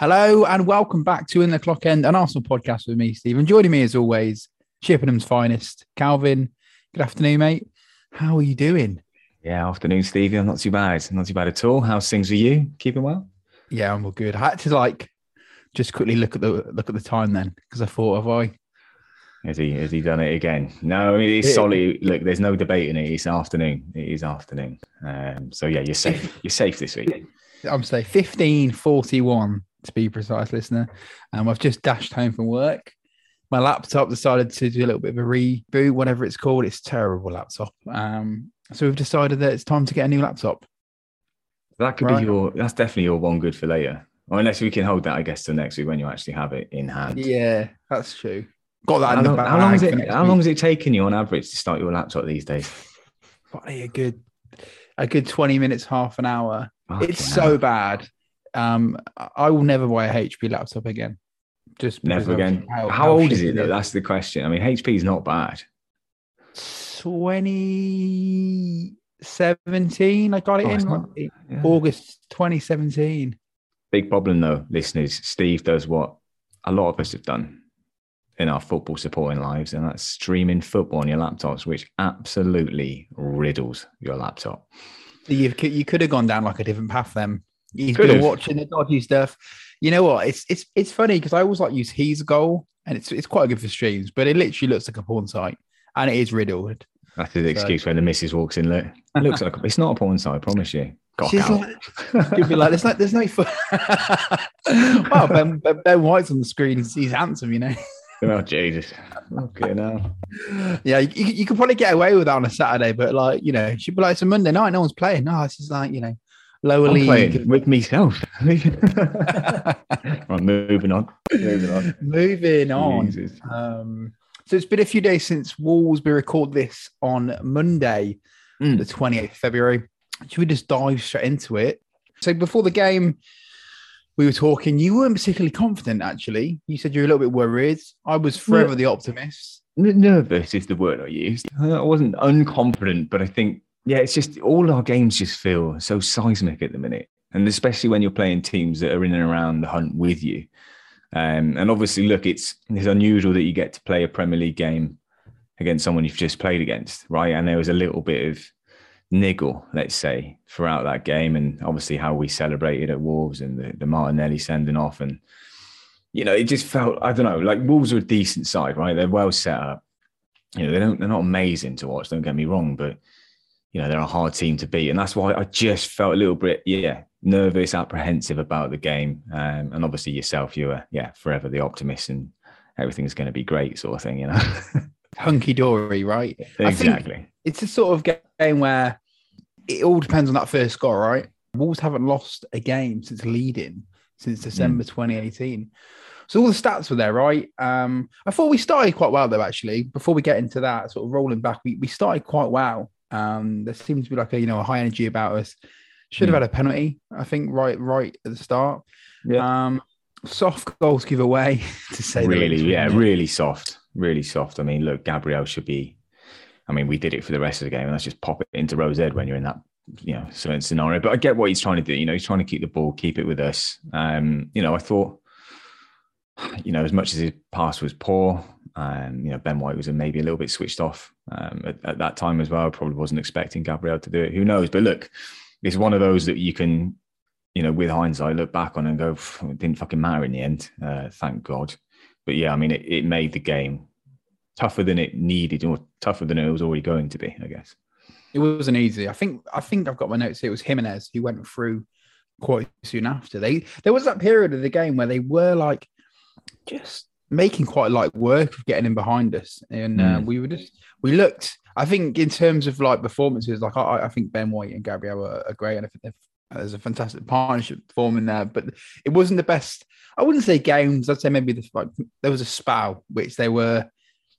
Hello and welcome back to In the Clock End, an Arsenal podcast with me, Stephen. Joining me as always, Chippenham's finest, Calvin. Good afternoon, mate. How are you doing? Yeah, afternoon, Stevie. I'm not too bad. Not too bad at all. How's things with you? Keeping well? Yeah, I'm all good. I had to like just quickly look at the look at the time then because I thought, have I? Has he has he done it again? No, I mean, it's solid. Look, there's no debating it. It's afternoon. It is afternoon. Um, so yeah, you're safe. You're safe this week. I'm saying 1541 to be precise, listener. Um, I've just dashed home from work. My laptop decided to do a little bit of a reboot, whatever it's called. It's terrible laptop. Um, so we've decided that it's time to get a new laptop. That could right. be your. That's definitely your one good for later. Or unless we can hold that, I guess, till next week when you actually have it in hand. Yeah, that's true. Got that how in long. How long is it? How long is it taking you on average to start your laptop these days? Probably a good, a good twenty minutes, half an hour. it's so bad. Um, I will never buy a HP laptop again. Just never again. How, how, how old is it? Though? That's the question. I mean, HP is not bad. 2017. I got it oh, in not, yeah. August 2017. Big problem though, listeners. Steve does what a lot of us have done in our football supporting lives, and that's streaming football on your laptops, which absolutely riddles your laptop. You you could have gone down like a different path then. He's Could been have. watching the dodgy stuff. You know what? It's it's it's funny because I always like use Hesgoal, and it's it's quite good for streams, but it literally looks like a porn site, and it is riddled. That's the excuse when the missus walks in. Look, it looks like a, it's not a porn site. I promise you. Got She's out. like, be like, there's no, there's no. Fun. well, ben, ben, ben White's on the screen. He's, he's handsome, you know. Oh Jesus! Okay, now. Yeah, you, you could probably get away with that on a Saturday, but like you know, she'd be like, "It's a Monday night, no one's playing." No, it's just like you know, lower I'm league with myself. right, moving on. Moving on. Moving on. Um, so it's been a few days since Wolves. We record this on Monday, mm. the 28th February. Should we just dive straight into it? So before the game, we were talking. You weren't particularly confident, actually. You said you're a little bit worried. I was forever the optimist. Nervous is the word I used. I wasn't unconfident, but I think yeah, it's just all our games just feel so seismic at the minute, and especially when you're playing teams that are in and around the hunt with you. Um, and obviously, look, it's it's unusual that you get to play a Premier League game against someone you've just played against, right? And there was a little bit of niggle, let's say, throughout that game, and obviously how we celebrated at Wolves and the, the Martinelli sending off, and you know, it just felt I don't know, like Wolves are a decent side, right? They're well set up. You know, they don't they're not amazing to watch. Don't get me wrong, but you know, they're a hard team to beat. And that's why I just felt a little bit, yeah, nervous, apprehensive about the game. Um, and obviously yourself, you were, yeah, forever the optimist and everything's going to be great sort of thing, you know. Hunky dory, right? Exactly. It's a sort of game where it all depends on that first score, right? Wolves haven't lost a game since leading since December mm. 2018. So all the stats were there, right? Um, I thought we started quite well though, actually. Before we get into that, sort of rolling back, we, we started quite well. Um, there seems to be like a you know a high energy about us. Should have mm. had a penalty, I think, right right at the start. Yeah. Um, soft goals give away to say really, yeah, really soft, really soft. I mean, look, Gabriel should be. I mean, we did it for the rest of the game, and let's just pop it into Row Z when you're in that you know certain scenario. But I get what he's trying to do. You know, he's trying to keep the ball, keep it with us. Um, you know, I thought, you know, as much as his pass was poor, and you know, Ben White was maybe a little bit switched off um, at, at, that time as well. I probably wasn't expecting Gabriel to do it. Who knows? But look, it's one of those that you can, you know, with hindsight, look back on and go, it didn't fucking matter in the end. Uh, thank God. But yeah, I mean, it, it made the game tougher than it needed, or tougher than it was already going to be. I guess it wasn't easy. I think I think I've got my notes. It was Jimenez who went through quite soon after. They there was that period of the game where they were like just making quite light work of getting in behind us, and uh, mm. we were just we looked. I think in terms of like performances, like I, I think Ben White and Gabriel are, are great, and I think there's a fantastic partnership forming there. But it wasn't the best. I wouldn't say games. I'd say maybe the, like there was a spell which they were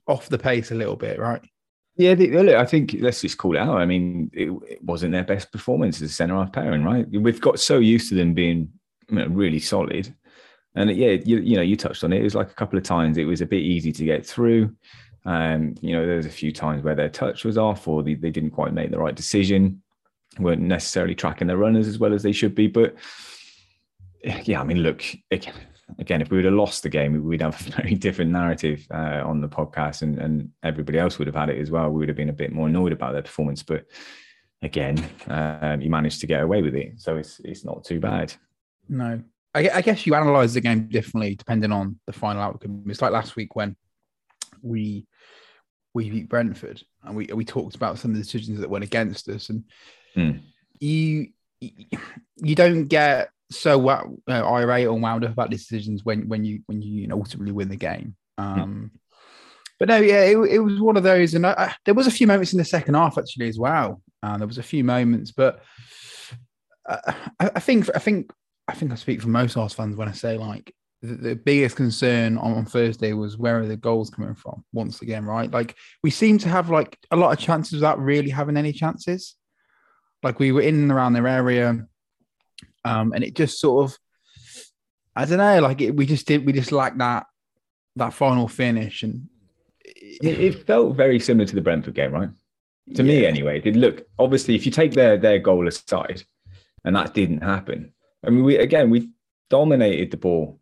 off the pace a little bit, right? Yeah, look, I think let's just call it out. I mean, it, it wasn't their best performance as a centre half pairing, right? We've got so used to them being you know, really solid and yeah, you, you know, you touched on it. It was like a couple of times it was a bit easy to get through. And, you know, there was a few times where their touch was off or they, they didn't quite make the right decision, weren't necessarily tracking their runners as well as they should be. But yeah, I mean, look again. Again, if we would have lost the game, we'd have a very different narrative uh, on the podcast, and, and everybody else would have had it as well. We would have been a bit more annoyed about their performance, but again, um, you managed to get away with it, so it's it's not too bad. No, I, I guess you analyze the game differently depending on the final outcome. It's like last week when we we beat Brentford and we we talked about some of the decisions that went against us, and Mm. you you don't get so wo- uh, irate or wound up about decisions when when you when you, you know, ultimately win the game. Um, But no, yeah, it, it was one of those, and I, I, there was a few moments in the second half actually as well. Uh, there was a few moments, but uh, I, I think I think I think I speak for most Arsenal fans when I say like the, the biggest concern on, on Thursday was where are the goals coming from once again, right? Like we seem to have like a lot of chances without really having any chances. Like we were in and around their area, um, and it just sort of, I don't know, like it, we just did, we just lacked that that final finish, and It, it felt very similar to the Brentford game, right? To me, anyway. It did look obviously if you take their their goal aside, and that didn't happen. I mean, we again we dominated the ball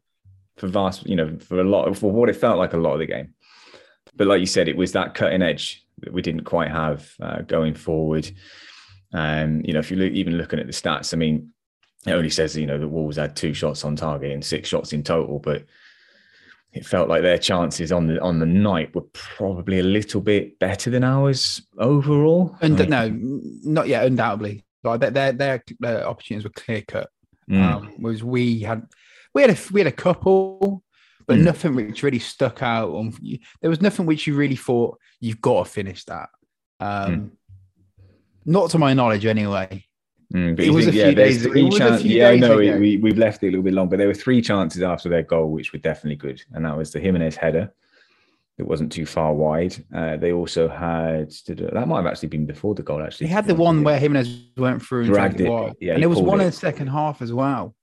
for vast, you know, for a lot of for what it felt like a lot of the game. But like you said, it was that cutting edge that we didn't quite have uh, going forward. Um, you know, if you look, even looking at the stats, I mean, it only says you know the Wolves had two shots on target and six shots in total, but it felt like their chances on the on the night were probably a little bit better than ours overall. and no, not yet, undoubtedly. Like their their, their, their opportunities were clear cut. Mm, Um, whereas we had we had a we had a couple, but Mm. nothing which really stuck out. On there was nothing which you really thought you've got to finish that. Um, Mm. Not to my knowledge, anyway. mm, but it was think, a yeah, few there's days- three chan- few Yeah, I know we, we've left it a little bit long, but there were three chances after their goal which were definitely good, and that was the Jimenez header. It wasn't too far wide. Uh, they also had that might have actually been before the goal. Actually, He had the one where Jimenez went through and Dragged dragged it it, yeah, and there was one it. in the second half as well.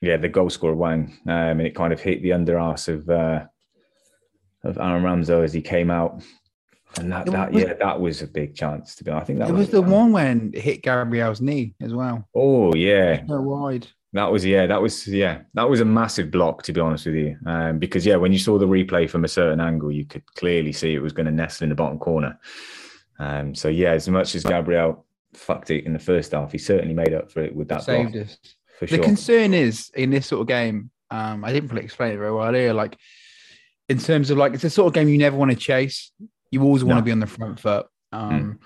yeah, the goal scorer Hwang, um, and it kind of hit the under arse of uh, of Aaron Ramsdale as he came out, and that, that was- yeah, that was a big chance to be. I think that it was the one when it hit Gabriel's knee as well. Oh yeah, So wide. That was yeah, that was yeah, that was a massive block to be honest with you, um, because yeah, when you saw the replay from a certain angle, you could clearly see it was going to nestle in the bottom corner. Um, so yeah, as much as Gabriel fucked it in the first half, he certainly made up for it with that Saved block us. for The sure. concern is in this sort of game, um, I didn't really explain it very well earlier. Like in terms of like it's a sort of game you never want to chase. You always want to be on the front foot. Um,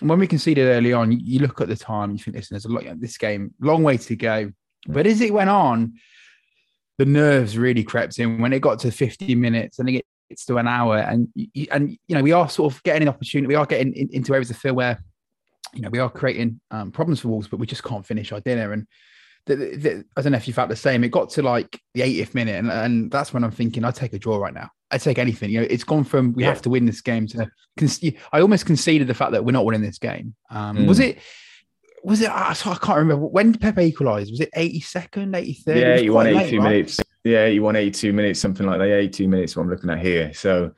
and when we conceded early on, you, you look at the time, you think, listen, there's a lot of this game, long way to go. But as it went on, the nerves really crept in. When it got to 50 minutes, I think it, gets to an hour, and you, and you know we are sort of getting an opportunity. We are getting in, into areas of feel where you know we are creating um, problems for Wolves, but we just can't finish our dinner. And the, the, I don't know if you felt the same. It got to like the 80th minute, and, and that's when I'm thinking I'd take a draw right now. I'd take anything. You know, it's gone from we Yeah. have to win this game to I almost conceded the fact that we're not winning this game. Um, Was Mm. it? Was it? I can't remember when did Pepe equalise. Was it 82nd, 83rd? Yeah, you won quite late, 82 right? minutes. Yeah, you won 82 minutes, something like that. 82 minutes, what I'm looking at here. So,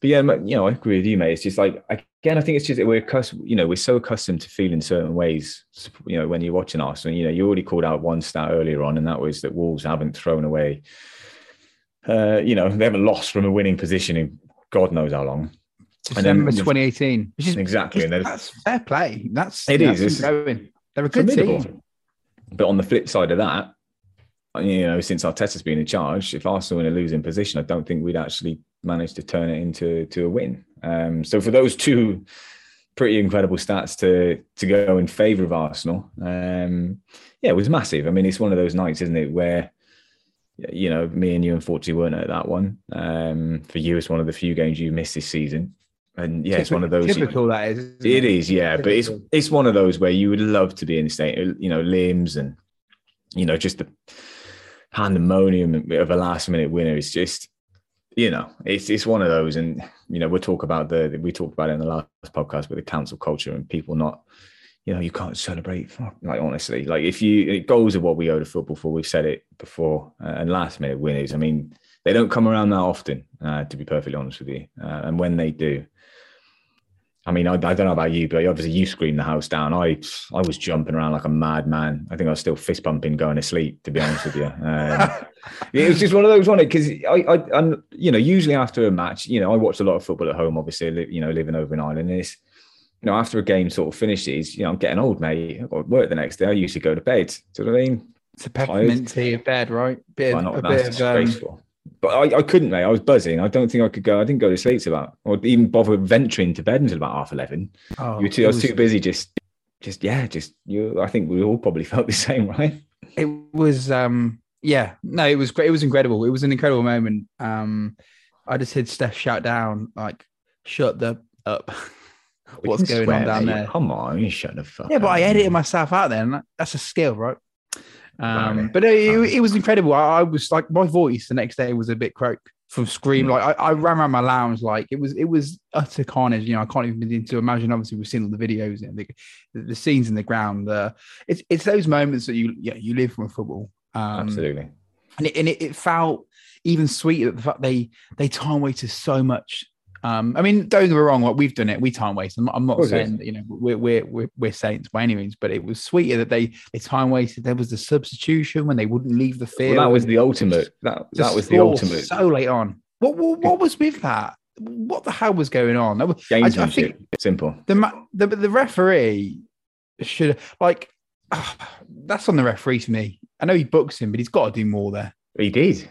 but yeah, you know, I agree with you, mate. It's just like, again, I think it's just that we're, you know, we're so accustomed to feeling certain ways, you know, when you're watching Arsenal. You know, you already called out one stat earlier on, and that was that Wolves haven't thrown away, uh, you know, they haven't lost from a winning position in God knows how long. And then- 2018, which is Exactly. And that's fair play. That's It that's is, going. They're a good formidable. team. But on the flip side of that, you know, since Arteta's been in charge, if Arsenal in a losing position, I don't think we'd actually manage to turn it into to a win. Um, so for those two pretty incredible stats to to go in favour of Arsenal, um, yeah, it was massive. I mean, it's one of those nights, isn't it, where you know, me and you unfortunately weren't at that one. Um, for you, it's one of the few games you missed this season, and yeah, it's one of those. Typical that is. isn't It is, yeah, but it's it's one of those where you would love to be in the state, you know, limbs and you know just the pandemonium of a last minute winner is just, you know, it's it's one of those, and you know, we'll talk about the we talked about it in the last podcast with the cancel culture and people not, you know, you can't celebrate. Like honestly, like if you it goes with what we owe to football for. We've said it before, uh, and last minute winners. I mean, they don't come around that often, uh, to be perfectly honest with you, uh, and when they do. I mean, I, I, don't know about you, but obviously you screamed the house down. I I was jumping around like a madman. I think I was still fist bumping, going to sleep. To be honest with you, um, it was just one of those, wasn't it? Because I, I, I'm, you know, usually after a match, you know, I watch a lot of football at home. Obviously, you know, living over in Ireland, and it's, you know, after a game sort of finishes, you know, I'm getting old, mate. I've got to work the next day. I usually go to bed. Do you know what I mean? It's a peppermint tea of bed, right? Bit, of, a bit of, um, but I, I couldn't, mate. I was buzzing. I don't think I could go. I didn't go to sleep till about, or even bother venturing to bed until about half eleven. Oh, you were too, I was too busy. Just, just yeah, just you. I think we all probably felt the same, right? It was, um yeah, no, it was great. It was incredible. It was an incredible moment. Um I just heard Steph shout down, like, "Shut the up." What's going on down there? Come on, you shut the fuck. Yeah, but I edited myself out then. That's a skill, right? Um, but it, it, was incredible. I, I, was like, my voice the next day was a bit croak from scream. Mm. Like I, I, ran around my lounge, like it was, it was utter carnage. You know, I can't even begin to imagine. Obviously, we've seen all the videos and the, the, scenes in the ground. Uh, it's, it's those moments that you, yeah, you live from football. Um, Absolutely. And it, and it, it felt even sweeter that the fact they they time wasted so much um, I mean, don't get me wrong. What we've done it, we time waste. I'm, I'm not saying that, you know we're, we're we're we're saints by any means, but it was sweeter that they they time wasted. There was the substitution when they wouldn't leave the field. Well, that was the ultimate. That that was the ultimate. So late on. What, what what was with that? What the hell was going on? That. I, I think simple. The the the referee should like that's on the referee to me. I know he books him, but he's got to do more there. He did.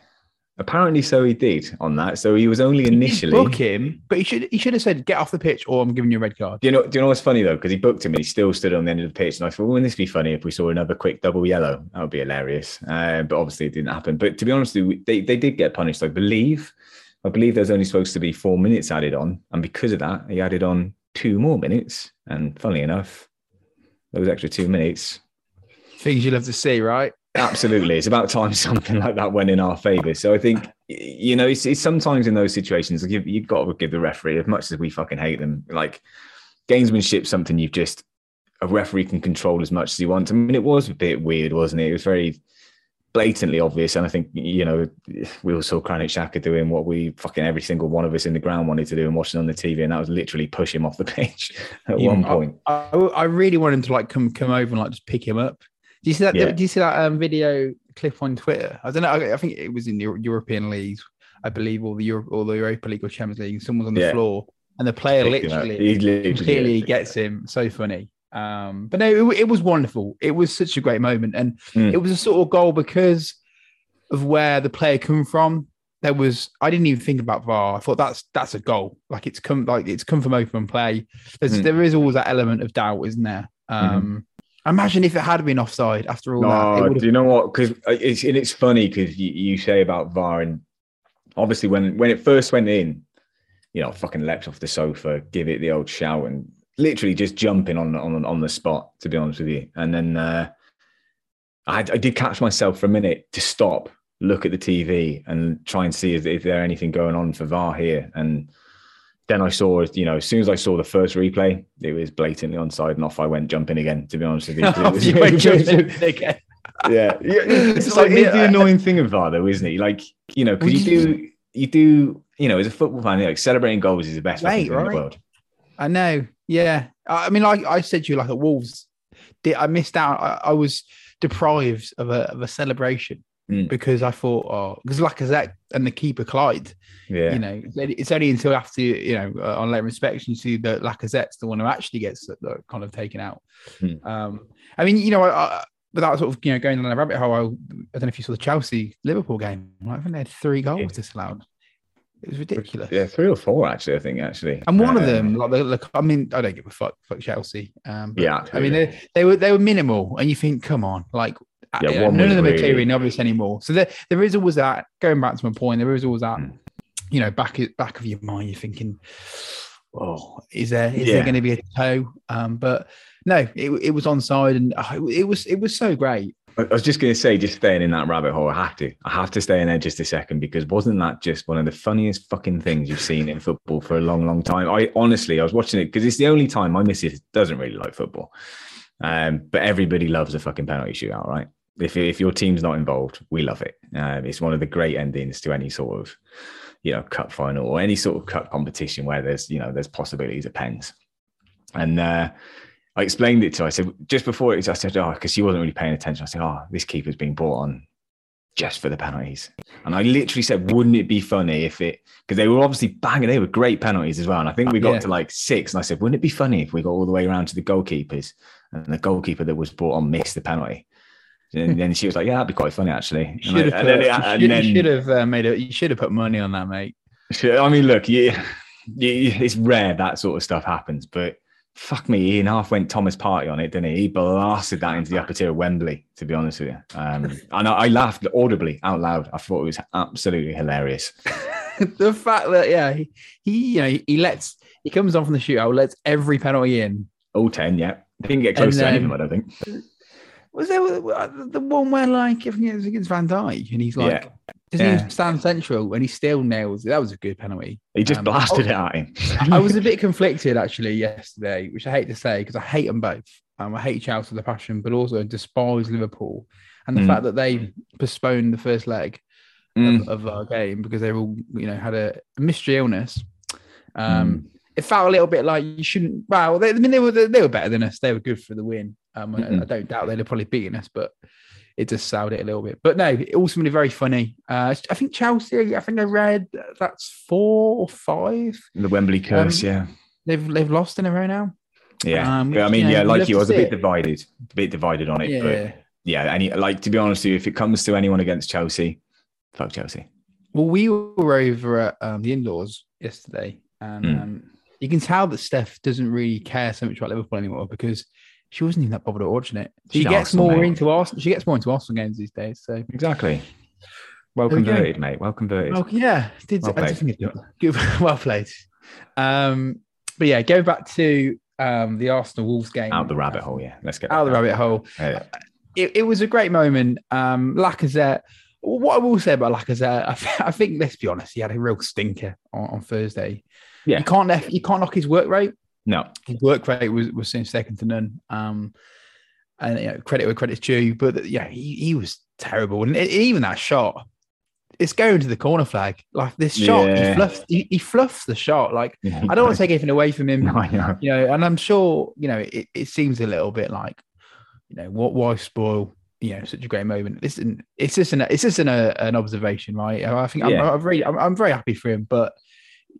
Apparently, so he did on that. So he was only initially book him, but he should he should have said, "Get off the pitch, or I'm giving you a red card." Do you know? Do you know what's funny though? Because he booked him and he still stood on the end of the pitch, and I thought, wouldn't this be funny if we saw another quick double yellow? That would be hilarious. Uh, but obviously, it didn't happen. But to be honest, they they did get punished. I believe, I believe there's only supposed to be four minutes added on, and because of that, he added on two more minutes. And funnily enough, those extra two minutes. Things you love to see, right? Absolutely. It's about time something like that went in our favor. So I think, you know, it's, it's sometimes in those situations, you've, you've got to give the referee, as much as we fucking hate them, like gamesmanship, something you've just, a referee can control as much as he wants. I mean, it was a bit weird, wasn't it? It was very blatantly obvious. And I think, you know, we all saw Granit Xhaka doing what we fucking every single one of us in the ground wanted to do and watching on the TV. And that was literally push him off the pitch at one point. I, I, I, really want him to like come come over and like just pick him up do you see that? Yeah. Do you see that um, video clip on Twitter? I don't know. I, I, think it was in the European leagues, I believe, or the Europe or the Europa League or Champions League. Someone's on the yeah. floor, and the player literally, literally clearly gets him. So funny. Um, but no, it, it, was wonderful. It was such a great moment, and mm. it was a sort of goal because of where the player come from. There was I didn't even think about VAR. I thought that's that's a goal. Like it's come like it's come from open play. There's mm. there is always that element of doubt, isn't there? Mm-hmm. Um, mm-hmm. Imagine if it had been offside after all no, that. Do you know what? Because it's and it's funny because you, you say about VAR and obviously when when it first went in, you know, I fucking leapt off the sofa, give it the old shout, and literally just jumping on on on the spot. To be honest with you, and then uh, I, I did catch myself for a minute to stop, look at the TV, and try and see if, if there anything going on for VAR here, and then I saw, you know, as soon as I saw the first replay, it was blatantly onside, and off I went jumping again. To be honest with you, was, you went jumping again. yeah, it's like it's the annoying thing of VAR, though, isn't it? Like, you know, because you do, you do, you know, as a football fan, like celebrating goals is the best right, thing right. in the world. I know. Yeah, I mean, like I said to you, like at Wolves, I missed out. I, I was deprived of a of a celebration mm. because I thought, oh, because Lacazette and the keeper Clyde, yeah, you know, it's only until after you know uh, on later inspection you see that Lacazette's the one who actually gets the, kind of taken out. Mm. Um, I mean, you know, I, I, without sort of you know going down a rabbit hole, I, I, don't know if you saw the Chelsea Liverpool game. I think they had three goals yeah. disallowed. It was ridiculous. Yeah, three or four actually. I think actually, and one um, of them, like, the, the, I mean, I don't give a fuck, fuck Chelsea. Um, yeah, I mean, they, they were they were minimal, and you think, come on, like yeah, none of them really... are clearly obvious anymore. So there, there is always that. Going back to my point, there is always that. Mm. You know, back back of your mind, you're thinking, "Oh, is there is yeah. there going to be a toe?" Um, but no, it, it was onside, and uh, it was it was so great. I was just going to say, just staying in that rabbit hole, I have to. I have to stay in there just a second because wasn't that just one of the funniest fucking things you've seen in football for a long, long time? I honestly, I was watching it because it's the only time my missus doesn't really like football. Um, but everybody loves a fucking penalty shootout, right? If if your team's not involved, we love it. Um, it's one of the great endings to any sort of you know cup final or any sort of cup competition where there's you know there's possibilities of pens. And uh, I explained it to her. I said, just before it, I said, oh, because she wasn't really paying attention. I said, oh, this keeper's being brought on just for the penalties. And I literally said, wouldn't it be funny if it, because they were obviously banging, they were great penalties as well. And I think we got Yeah. to like six. And I said, wouldn't it be funny if we got all the way around to the goalkeepers and the goalkeeper that was brought on missed the penalty? And then she was like, yeah, that'd be quite funny actually. You And should have and put, then- you should, then- you should have uh, made it. You should have put money on that, mate. I mean, look, yeah, yeah, it's rare that sort of stuff happens, but fuck me, Ian half went Thomas Partey on it, didn't he? He blasted that into the upper tier of Wembley, to be honest with you. Um, and I, I laughed audibly out loud. I thought it was absolutely hilarious. the fact that yeah, he, he you know he lets he comes on from the shootout, lets every penalty in. All 10, yeah. Didn't get close And to any of them, I don't think. Was there the the one where like I think it was against Van Dijk and he's like, doesn't Yeah. he stand central and he still nails it? That was a good penalty. He just Um, blasted oh, it at him. I was a bit conflicted actually yesterday, which I hate to say because I hate them both. Um, I hate Chelsea with a passion, but also despise Liverpool and the Mm. fact that they postponed the first leg Mm, of, of our game because they all, you know, had a mystery illness. Um, mm. It felt a little bit like you shouldn't. Well, they, I mean, they were they were better than us. They were good for the win. Um, I- Mm-mm. I don't doubt they'd have probably beaten us, but it just soured it a little bit. But no, ultimately very funny. Uh, I think Chelsea. I think I read that's four or five. The Wembley curse, Um, yeah. They've they've lost in a row now. Yeah. um, I mean, you know, yeah, like you, I was a bit it. divided, a bit divided on it. Yeah. But yeah, any like to be honest with you, if it comes to anyone against Chelsea, fuck Chelsea. Well, we were over at um, the in-laws yesterday, and Mm. um, you can tell that Steph doesn't really care so much about Liverpool anymore because she wasn't even that bothered at watching it. She She's gets Arsenal, more mate. into Arsenal. She gets more into Arsenal games these days. So, Exactly. Well There we converted, mate. Well converted. well, yeah, did Well I did played. think it good, well played. Um, but yeah, go back to um, the Arsenal Wolves game. Out the rabbit hole, yeah. Let's get Out of the rabbit hole. Yeah. it, it was a great moment. Um, Lacazette. What I will say about Lacazette, I, th- I think let's be honest, he had a real stinker on, on Thursday. Yeah. you can't nef- you can't knock his work rate. No, His work rate was was seen second to none. Um, and you know, credit where credit's due, but yeah, he, he was terrible. And e- even that shot, it's going to the corner flag. Like this shot, Yeah. he fluffs he, he fluffs the shot. Like I don't want to take anything away from him No, know. you know, and I'm sure, you know, it, it seems a little bit like, you know, what why spoil, you know, such a great moment. Listen, it's just an it's just an, uh, an observation, right? I think I'm, Yeah. I'm really I'm, I'm very happy for him, but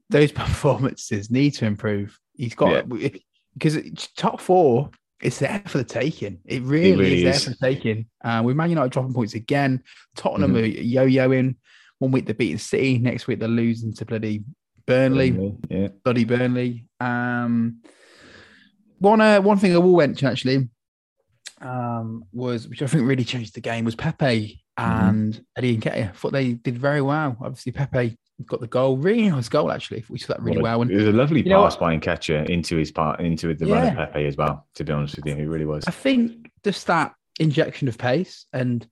those performances need to improve. He's got because it's top four. It's there for the taking. It really, really is, is. there for the taking. Uh, with Man United dropping points again, Tottenham Mhm. are yo-yoing. One week they're beating City, next week they're losing to bloody Burnley Yeah. bloody Burnley. Um, one uh, one thing I will mention actually um, was which I think really changed the game was Pepe Mm-hmm. and Eddie Nketiah. I thought they did very well. Obviously, Pepe got the goal, really nice goal actually. We saw that really a- well. And it was a lovely pass by Nketiah into his part into the run of Pepe as well. To be honest with you, it really was. I think just that injection of pace and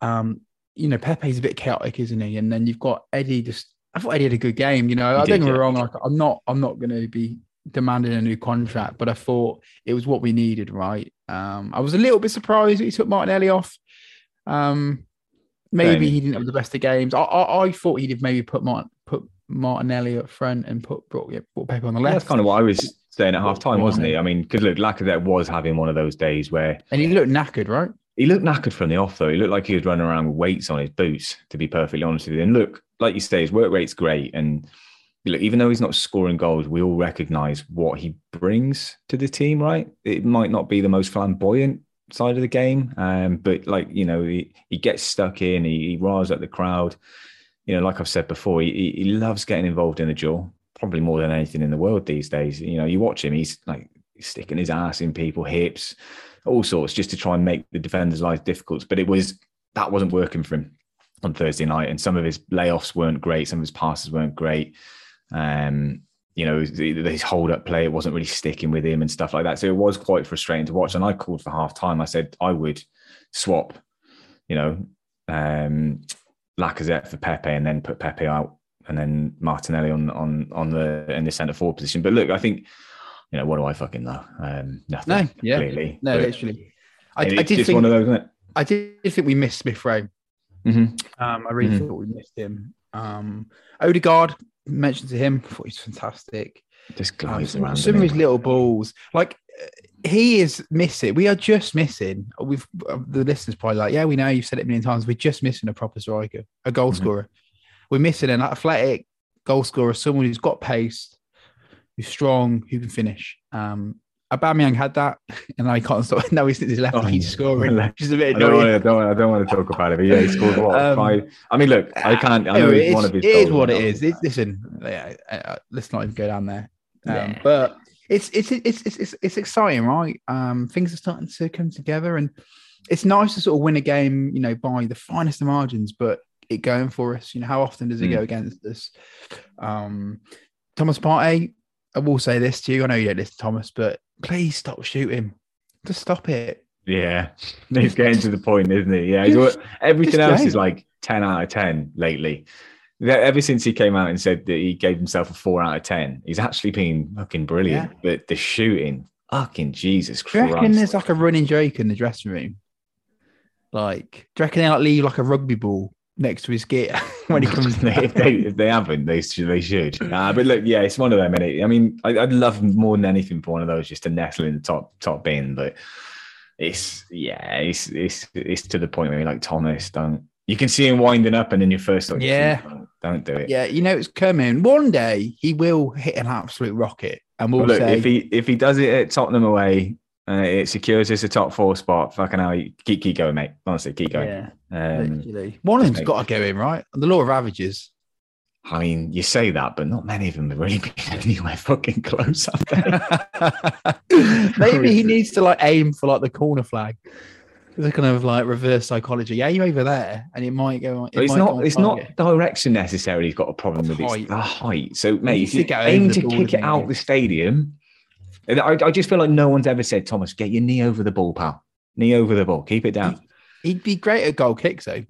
um, you know, Pepe's a bit chaotic, isn't he? And then you've got Eddie just I thought Eddie had a good game, you know. He I did, don't get yeah. wrong, like I'm not I'm not gonna be demanding a new contract, but I thought it was what we needed, right? Um, I was a little bit surprised that he took Martinelli off. Um maybe he didn't have the best of games. I I, I thought he'd have maybe put Martin put Martinelli up front and put brought, yeah, brought Pepe on the left. That's kind of what I was saying at half time, wasn't he? I mean, because look, Lacazette was having one of those days where and he looked knackered, right? he looked knackered from the off, though. He looked like he was running around with weights on his boots, to be perfectly honest with you. And look, like you say, his work rate's great. And look, even though he's not scoring goals, we all recognize what he brings to the team, right? It might not be the most flamboyant side of the game, um, but like, you know, he, he gets stuck in, he, he riles up the crowd. You know, like I've said before, he, he loves getting involved in the duel, probably more than anything in the world these days. You know, you watch him, he's like sticking his ass in people, hips, all sorts, just to try and make the defenders' lives difficult. But it was that wasn't working for him on Thursday night, and some of his layoffs weren't great, some of his passes weren't great. Um, you know, his hold up play, it wasn't really sticking with him and stuff like that. So it was quite frustrating to watch. And I called for half time. I said I would swap, you know, um, Lacazette for Pepe and then put Pepe out and then Martinelli on on on the in the centre forward position. But look, I think, you know, what do I fucking know? Um, nothing. No, yeah. clearly. No, But literally. I, it's I did just think one of those, isn't it? I did think we missed Smith Rowe. Mhm. Um, I really Mhm. thought we missed him. Um, Odegaard mentioned to him, I thought he's fantastic. Just Um, glides some, around. some of his little balls, like uh, he is missing. We are just missing. We've uh, the listeners probably like, yeah, we know you've said it a million times. We're just missing a proper striker, a goal Mhm. scorer. We're missing an athletic goal scorer, someone who's got pace, who's strong, who can finish. Um, Aubameyang had that, and now he can't stop. Now he's his left, Oh, he's yeah. scoring, which is a bit I don't, want annoying. to, I, don't want, I don't want to talk about it, but yeah, he scored what? Um, five. I mean, look, I can't. I know Anyway, he's it's, one of his. it is what I it It's, listen, yeah, uh, let's not even go down there. Um, Yeah. But it's it's, it's it's it's it's exciting, right? Um, things are starting to come together, and it's nice to sort of win a game, you know, by the finest of margins, but it going for us. You know, how often does it Mm. go against us? Um, Thomas Partey, I will say this to you. I know you don't listen, to Thomas, but please stop shooting. Just stop it. Yeah, he's getting to the point, isn't he? Yeah, Just- everything else go. is like ten out of ten lately. Ever since he came out and said that he gave himself a four out of ten, he's actually been fucking brilliant. But the shooting, fucking Jesus Christ! Do you reckon there's like a running joke in the dressing room? Like, do you reckon they like leave like a rugby ball next to his gear when he comes if, they, if they haven't, they should. They should. Uh, but look, yeah, it's one of them. innit? I mean, I, I'd love more than anything for one of those just to nestle in the top top bin. But it's yeah, it's it's it's to the point where you're like Thomas, don't. You can see him winding up, and then your first like, Yeah. don't, don't do it. Yeah, you know it's coming. One day he will hit an absolute rocket, and we'll look, say, if he if he does it at Tottenham away, uh, it secures us a top four spot. Fucking hell, keep keep going, mate. Honestly, keep going. yeah, Um, literally. one of them's mate. got to go in, right? The law of averages. I mean, you say that, but not many of them have really been anywhere fucking close. Have they? Maybe he needs to like aim for like the corner flag. It's a kind of like reverse psychology. Aim over there, and it might go. on. It But it's might not. on It's target. not direction necessarily. He's got a problem with Height. It's the height. So, mate, if you to go aim to kick it doesn't out the stadium, and I, I just feel like no one's ever said, Thomas, get your knee over the ball, pal. Knee over the ball. Keep it down. He'd be great at goal kicks, though.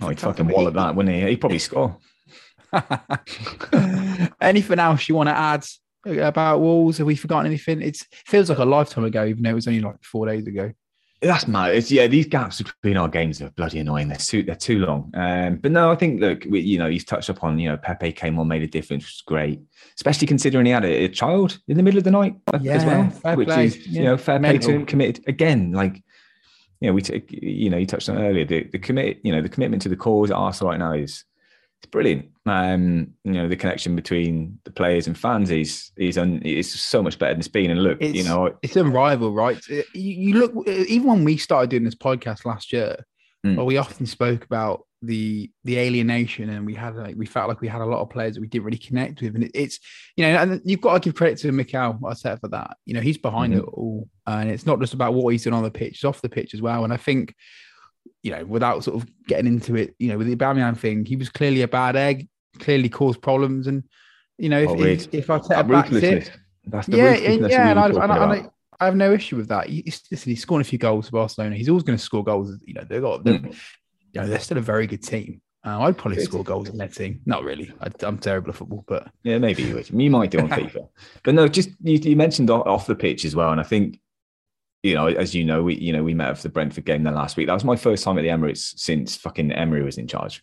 Oh, he'd fucking wallop that, wouldn't he? He'd probably score. Anything else you want to add about Wolves? Have we forgotten anything? It's, it feels like a lifetime ago, even though it was only like four days ago. That's mad. It's, yeah, these gaps between our games are bloody annoying. They're too they're too long. Um, but no, I think look, we, you know, you've touched upon you know Pepe came on, made a difference, which was great, especially considering he had a, a child in the middle of the night as well, which play. is you know fair play to mental. him. Committed again, like you know we t- you know you touched on earlier the the commit you know the commitment to the cause at Arsenal right now is it's brilliant. Um, you know the connection between the players and fans is is un, is so much better than it's been. And look, you know It's unrivaled, right? You, you look, even when we started doing this podcast last year, Mm. well, we often spoke about the the alienation, and we had like we felt like we had a lot of players that we didn't really connect with, and it, it's you know, and you've got to give credit to Mikel Arteta for that. You know, he's behind Mhm. it all, and it's not just about what he's done on the pitch; it's off the pitch as well. And I think, you know, without sort of getting into it, you know, with the Aubameyang thing, he was clearly a bad egg, clearly caused problems, and you know, if Oh, if, if Arteta that backs it. That's the yeah, and, yeah, and, I, and, I, and. I, I have no issue with that. He's, listen, he's scoring a few goals for Barcelona. He's always going to score goals. You know, they've got, they're, Mm. you know, they're still a very good team. Uh, I'd probably score goals in their team. Not really. I, I'm terrible at football, but Yeah, maybe you would. You might do on FIFA, but no. Just you, you mentioned off, off the pitch as well, and I think you know, as you know, we you know we met for the Brentford game then last week. That was my first time at the Emirates since fucking Emery was in charge.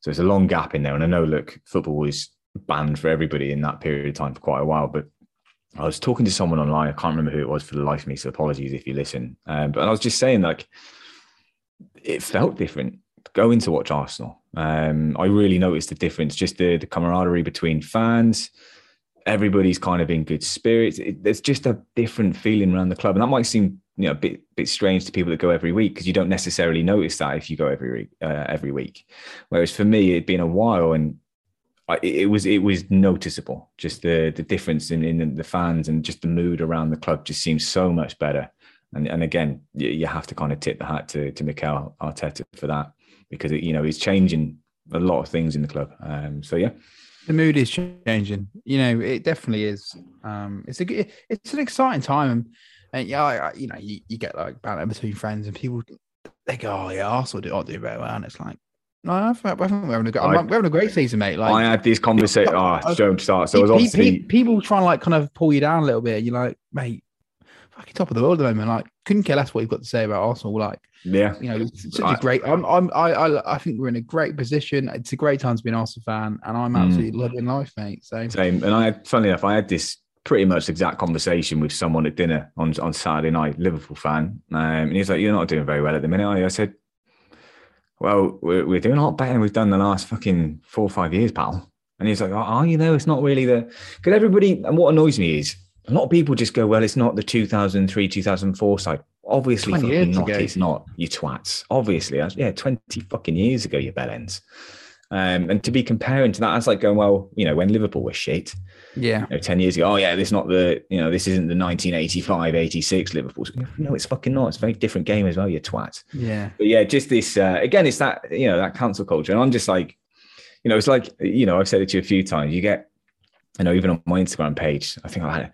So it's a long gap in there, and I know, look, football was banned for everybody in that period of time for quite a while, but. I was talking to someone online. I can't remember who it was for the life of me. So apologies if you listen. Um, but I was just saying, like, it felt different going to watch Arsenal. Um, I really noticed the difference, just the, the camaraderie between fans. Everybody's kind of in good spirits. It, there's just a different feeling around the club, and that might seem you know a bit bit strange to people that go every week because you don't necessarily notice that if you go every week. Uh, every week, whereas for me, it'd been a while, and I, it was it was noticeable. Just the the difference in, in the fans and just the mood around the club just seems so much better. And and again, you, you have to kind of tip the hat to to Mikel Arteta for that because it, you know he's changing a lot of things in the club. Um, so yeah, the mood is changing. You know, it definitely is. Um, it's a good, it's an exciting time, and, and yeah, I, I- you know, you, you get like banter between friends, and people they go, "Oh yeah, Arsenal do, I'll do it very well," and it's like, no, I think, we're having a, I- we're having a great season, mate. Like, I had these conversations. Oh, I- don't start. So it was obviously pe- people trying to like kind of pull you down a little bit. You're like, mate, fucking top of the world at the moment. Like, couldn't care less what you've got to say about Arsenal. Like, Yeah. you know, it's such I- a great. I'm, I'm, I, I, I think we're in a great position. It's a great time to be an Arsenal fan, and I'm Mm. absolutely loving life, mate. So, Same. And I had, funnily enough, I had this pretty much exact conversation with someone at dinner on, on Saturday night, Liverpool fan. Um, and he's like, You're not doing very well at the minute. are you?" I said, Well, we're, we're doing a lot better than we've done the last fucking four or five years, pal. And he's like, Oh, are you though? it's not really the. Because everybody, and what annoys me is a lot of people just go, Well, it's not the 2003, 2004 side. Obviously, 20 fucking not. ago. It's not, you twats. Obviously, yeah, 20 fucking years ago, you bellends. Um, and to be comparing to that, that's like going, well, you know, when Liverpool was shit, yeah, you know, 10 years ago, oh, yeah, this is not the, you know, this isn't the 1985, 86 Liverpool. No, it's fucking not. It's a very different game as well, you twat. yeah, But yeah, just this, uh, again, it's that, you know, that cancel culture. And I'm just like, you know, it's like, you know, I've said it to you a few times. You get, you know, even on my Instagram page, I think I had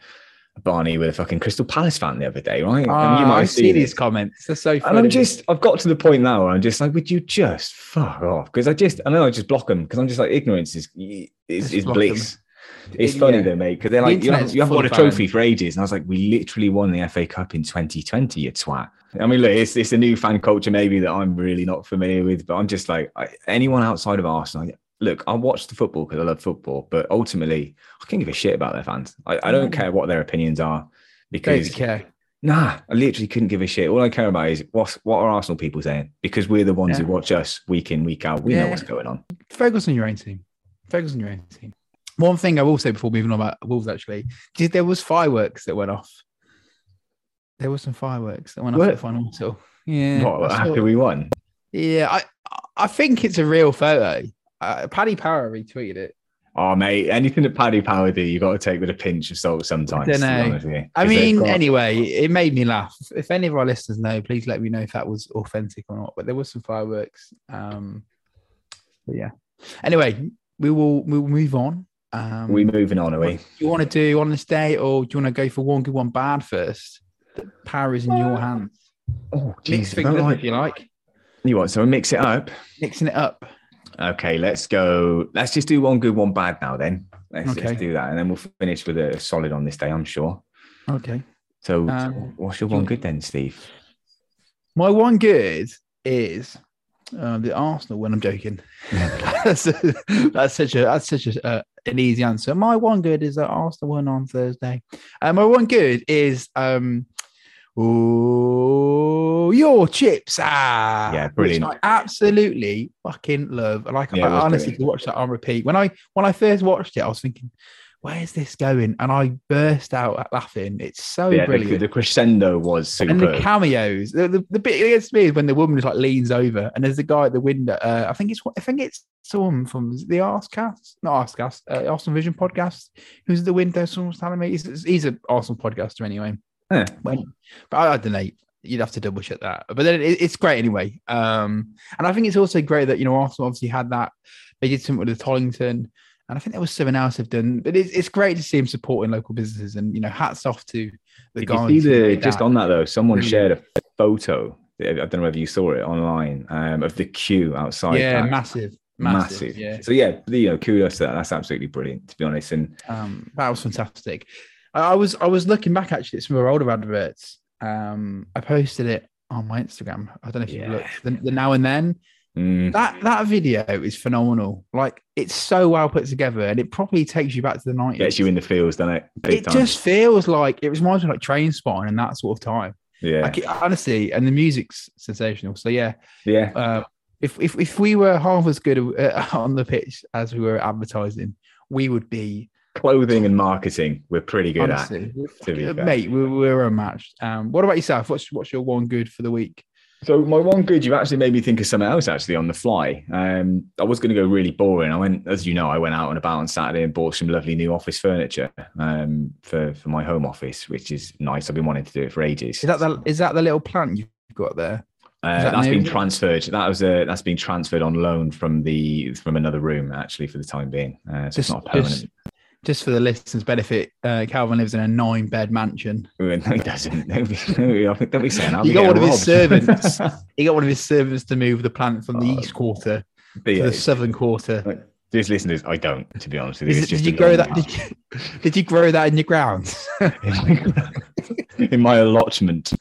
Barney with a fucking Crystal Palace fan the other day, right? And Ah, I have see these it. comments. They're so funny. And I'm just, I've got to the point now where I'm just like, would you just fuck off? Because I just, I know I just block them because I'm just like, ignorance is is, is bliss. It's Yeah. funny though, mate, because they're The like, you haven't, you haven't won a trophy for ages. And I was like, we literally won the FA Cup in 2020, you twat. I mean, look, it's, it's a new fan culture maybe that I'm really not familiar with, but I'm just like, I, anyone outside of Arsenal, look, I watch the football because I love football, but ultimately, I can't give a shit about their fans. I, I don't care what their opinions are because care. Nah, I literally couldn't give a shit. All I care about is what's what are Arsenal people saying? Because we're the ones Yeah. who watch us week in, week out. We know what's going on. Focus on your own team. Focus on your own team. One thing I will say before moving on about Wolves, actually, did there was fireworks that went off. There were some fireworks that went off at the final whistle. Yeah, what after we won? yeah. I I think it's a real photo. Uh, Paddy Power retweeted it. Oh mate, anything that Paddy Power do, you got to take with a pinch of salt sometimes. to be Dunno. honest you. I 'Cause mean, got- anyway, it made me laugh. If any of our listeners know, please let me know if that was authentic or not. But there was some fireworks. Um, but yeah. Anyway, we will we will move on. Um, we moving on, are we? do you want to do on this day, or do you want to go for one good, one bad first? The power is in your hands. Oh, Mix things up like- if you like. You want so we mix it up? Mixing it up. Okay, let's go. Let's just do one good, one bad now. Then let's, Okay. let's do that, and then we'll finish with a solid on this day. I'm sure. Okay. So, Um, what's your one good then, Steve? My one good is uh, the Arsenal. When I'm joking, that's, that's such a that's such a, uh, an easy answer. My one good is that Arsenal won on Thursday. Uh, my one good is um, oh, your chips. Ah, Yeah, brilliant. I absolutely fucking love. Like Yeah, I honestly could watch that on repeat. When I when I first watched it, I was thinking. Where's this going? And I burst out laughing. It's so yeah, brilliant the crescendo was super. and the cameos. The, the, the bit gets me is when the woman just like leans over and there's the guy at the window. Uh, I think it's I think it's someone from the Arscast, not Arscast, uh, Arsenal Vision podcast, who's at the window. Someone's telling me he's, he's an Arsenal podcaster anyway. Yeah. When, but I, I don't know. You'd have to double check that. But then it, it's great anyway. Um, and I think it's also great that you know Arsenal obviously had that. They did something with the Tollington. And I think there was someone else have done, but it's, it's great to see him supporting local businesses. And you know, hats off to the Did guys. you see the just that. on that though? Someone shared a photo. I don't know whether you saw it online um, of the queue outside. yeah, that. massive, massive. massive, Yeah, So yeah, you know, kudos to that. That's absolutely brilliant, to be honest. And um, that was fantastic. I, I was I was looking back actually at some of our older adverts. Um, I posted it on my Instagram. I don't know if Yeah. you looked the, the now and then. mm, That that video is phenomenal. Like it's so well put together, and it probably takes you back to the nineties. gets you in the feels, doesn't it? Big It time. just feels like it reminds me of like Train spotting and that sort of time. yeah, Like honestly, and the music's sensational. So yeah, yeah. uh, if if if we were half as good uh, on the pitch as we were advertising, we would be Clothing and marketing, we're pretty good honestly, fair. mate. We're, we're unmatched. Um, what about yourself? What's what's your one good for the week? So my one good, you actually made me think of something else actually on the fly. Um, I was going to go really boring. I went, as you know, I went out and about on Saturday and bought some lovely new office furniture um, for for my home office, which is nice. I've been wanting to do it for ages. Is that the is that the little plant you've got there? Uh, that that's new? been transferred. That was a that's been transferred on loan from the from another room actually for the time being. Uh, so it's not permanent. Just for the listeners' benefit, uh, Calvin lives in a nine bed mansion. No, he doesn't. Don't be, don't be saying. I'll You got one of his servants. He got one of his servants to move the plant from the Oh, east quarter to yeah, the southern quarter. like, Just listeners, I don't, to be honest with you. It- did you grow that? Did you, did you grow that in your grounds? in my allotment.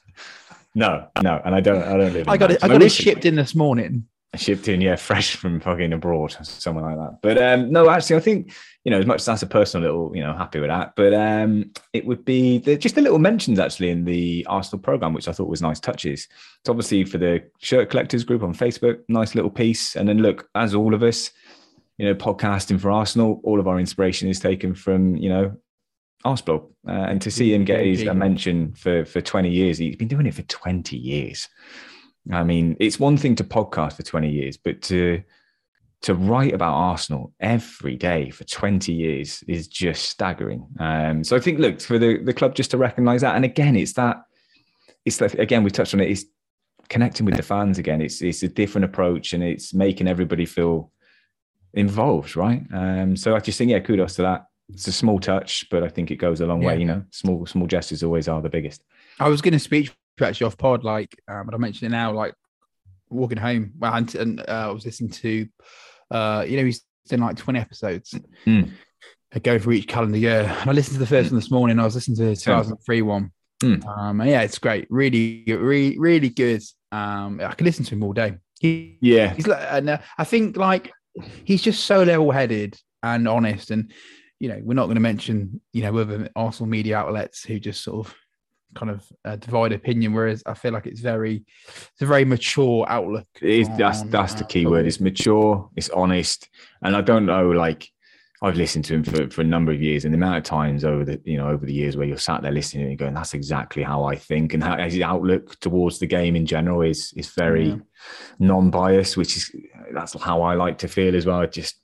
No, no, and I don't. I don't live. In I got it. I got it shipped in this morning. Shipped in, yeah, fresh from fucking abroad, something like that. But um, no, actually, I think you know, as much as that's a personal little, you know, happy with that. But um, it would be the, just the little mentions actually in the Arsenal program, which I thought was nice touches. It's obviously for the shirt collectors group on Facebook, nice little piece. And then look, as all of us, you know, podcasting for Arsenal, all of our inspiration is taken from you know. Arsenal, uh, and to see him get his a mention for for 20 years, he's been doing it for 20 years. I mean, it's one thing to podcast for 20 years, but to to write about Arsenal every day for 20 years is just staggering. Um, so I think, look, for the, the club just to recognise that, and again, it's that, it's that, again, we touched on it, it's connecting with the fans again. It's it's a different approach and it's making everybody feel involved, right? Um, so I just think, yeah, kudos to that. It's a small touch, but I think it goes a long way. You know, small small gestures always are the biggest. I was going to speak actually off pod, like, um, but I mentioned it now, like walking home. Well, and, and uh, I was listening to, uh, you know, he's done like 20 episodes. Mm. I go for each calendar year. And I listened to the first one this morning. I was listening to the 2003 one. Mm. Um, and yeah, it's great. Really, really, really good. Um, I could listen to him all day. He, Yeah, he's like, and uh, I think like he's just so level-headed and honest. And you know, we're not going to mention you know other Arsenal media outlets who just sort of kind of uh, divide opinion. Whereas I feel like it's very, it's a very mature outlook. It is, that's that's the uh, key word. It's mature, it's honest, and I don't know. Like I've listened to him for, for a number of years, and the amount of times over the you know over the years where you're sat there listening and going, "That's exactly how I think," and how his outlook towards the game in general is is very Yeah. non-biased, which is that's how I like to feel as well. Just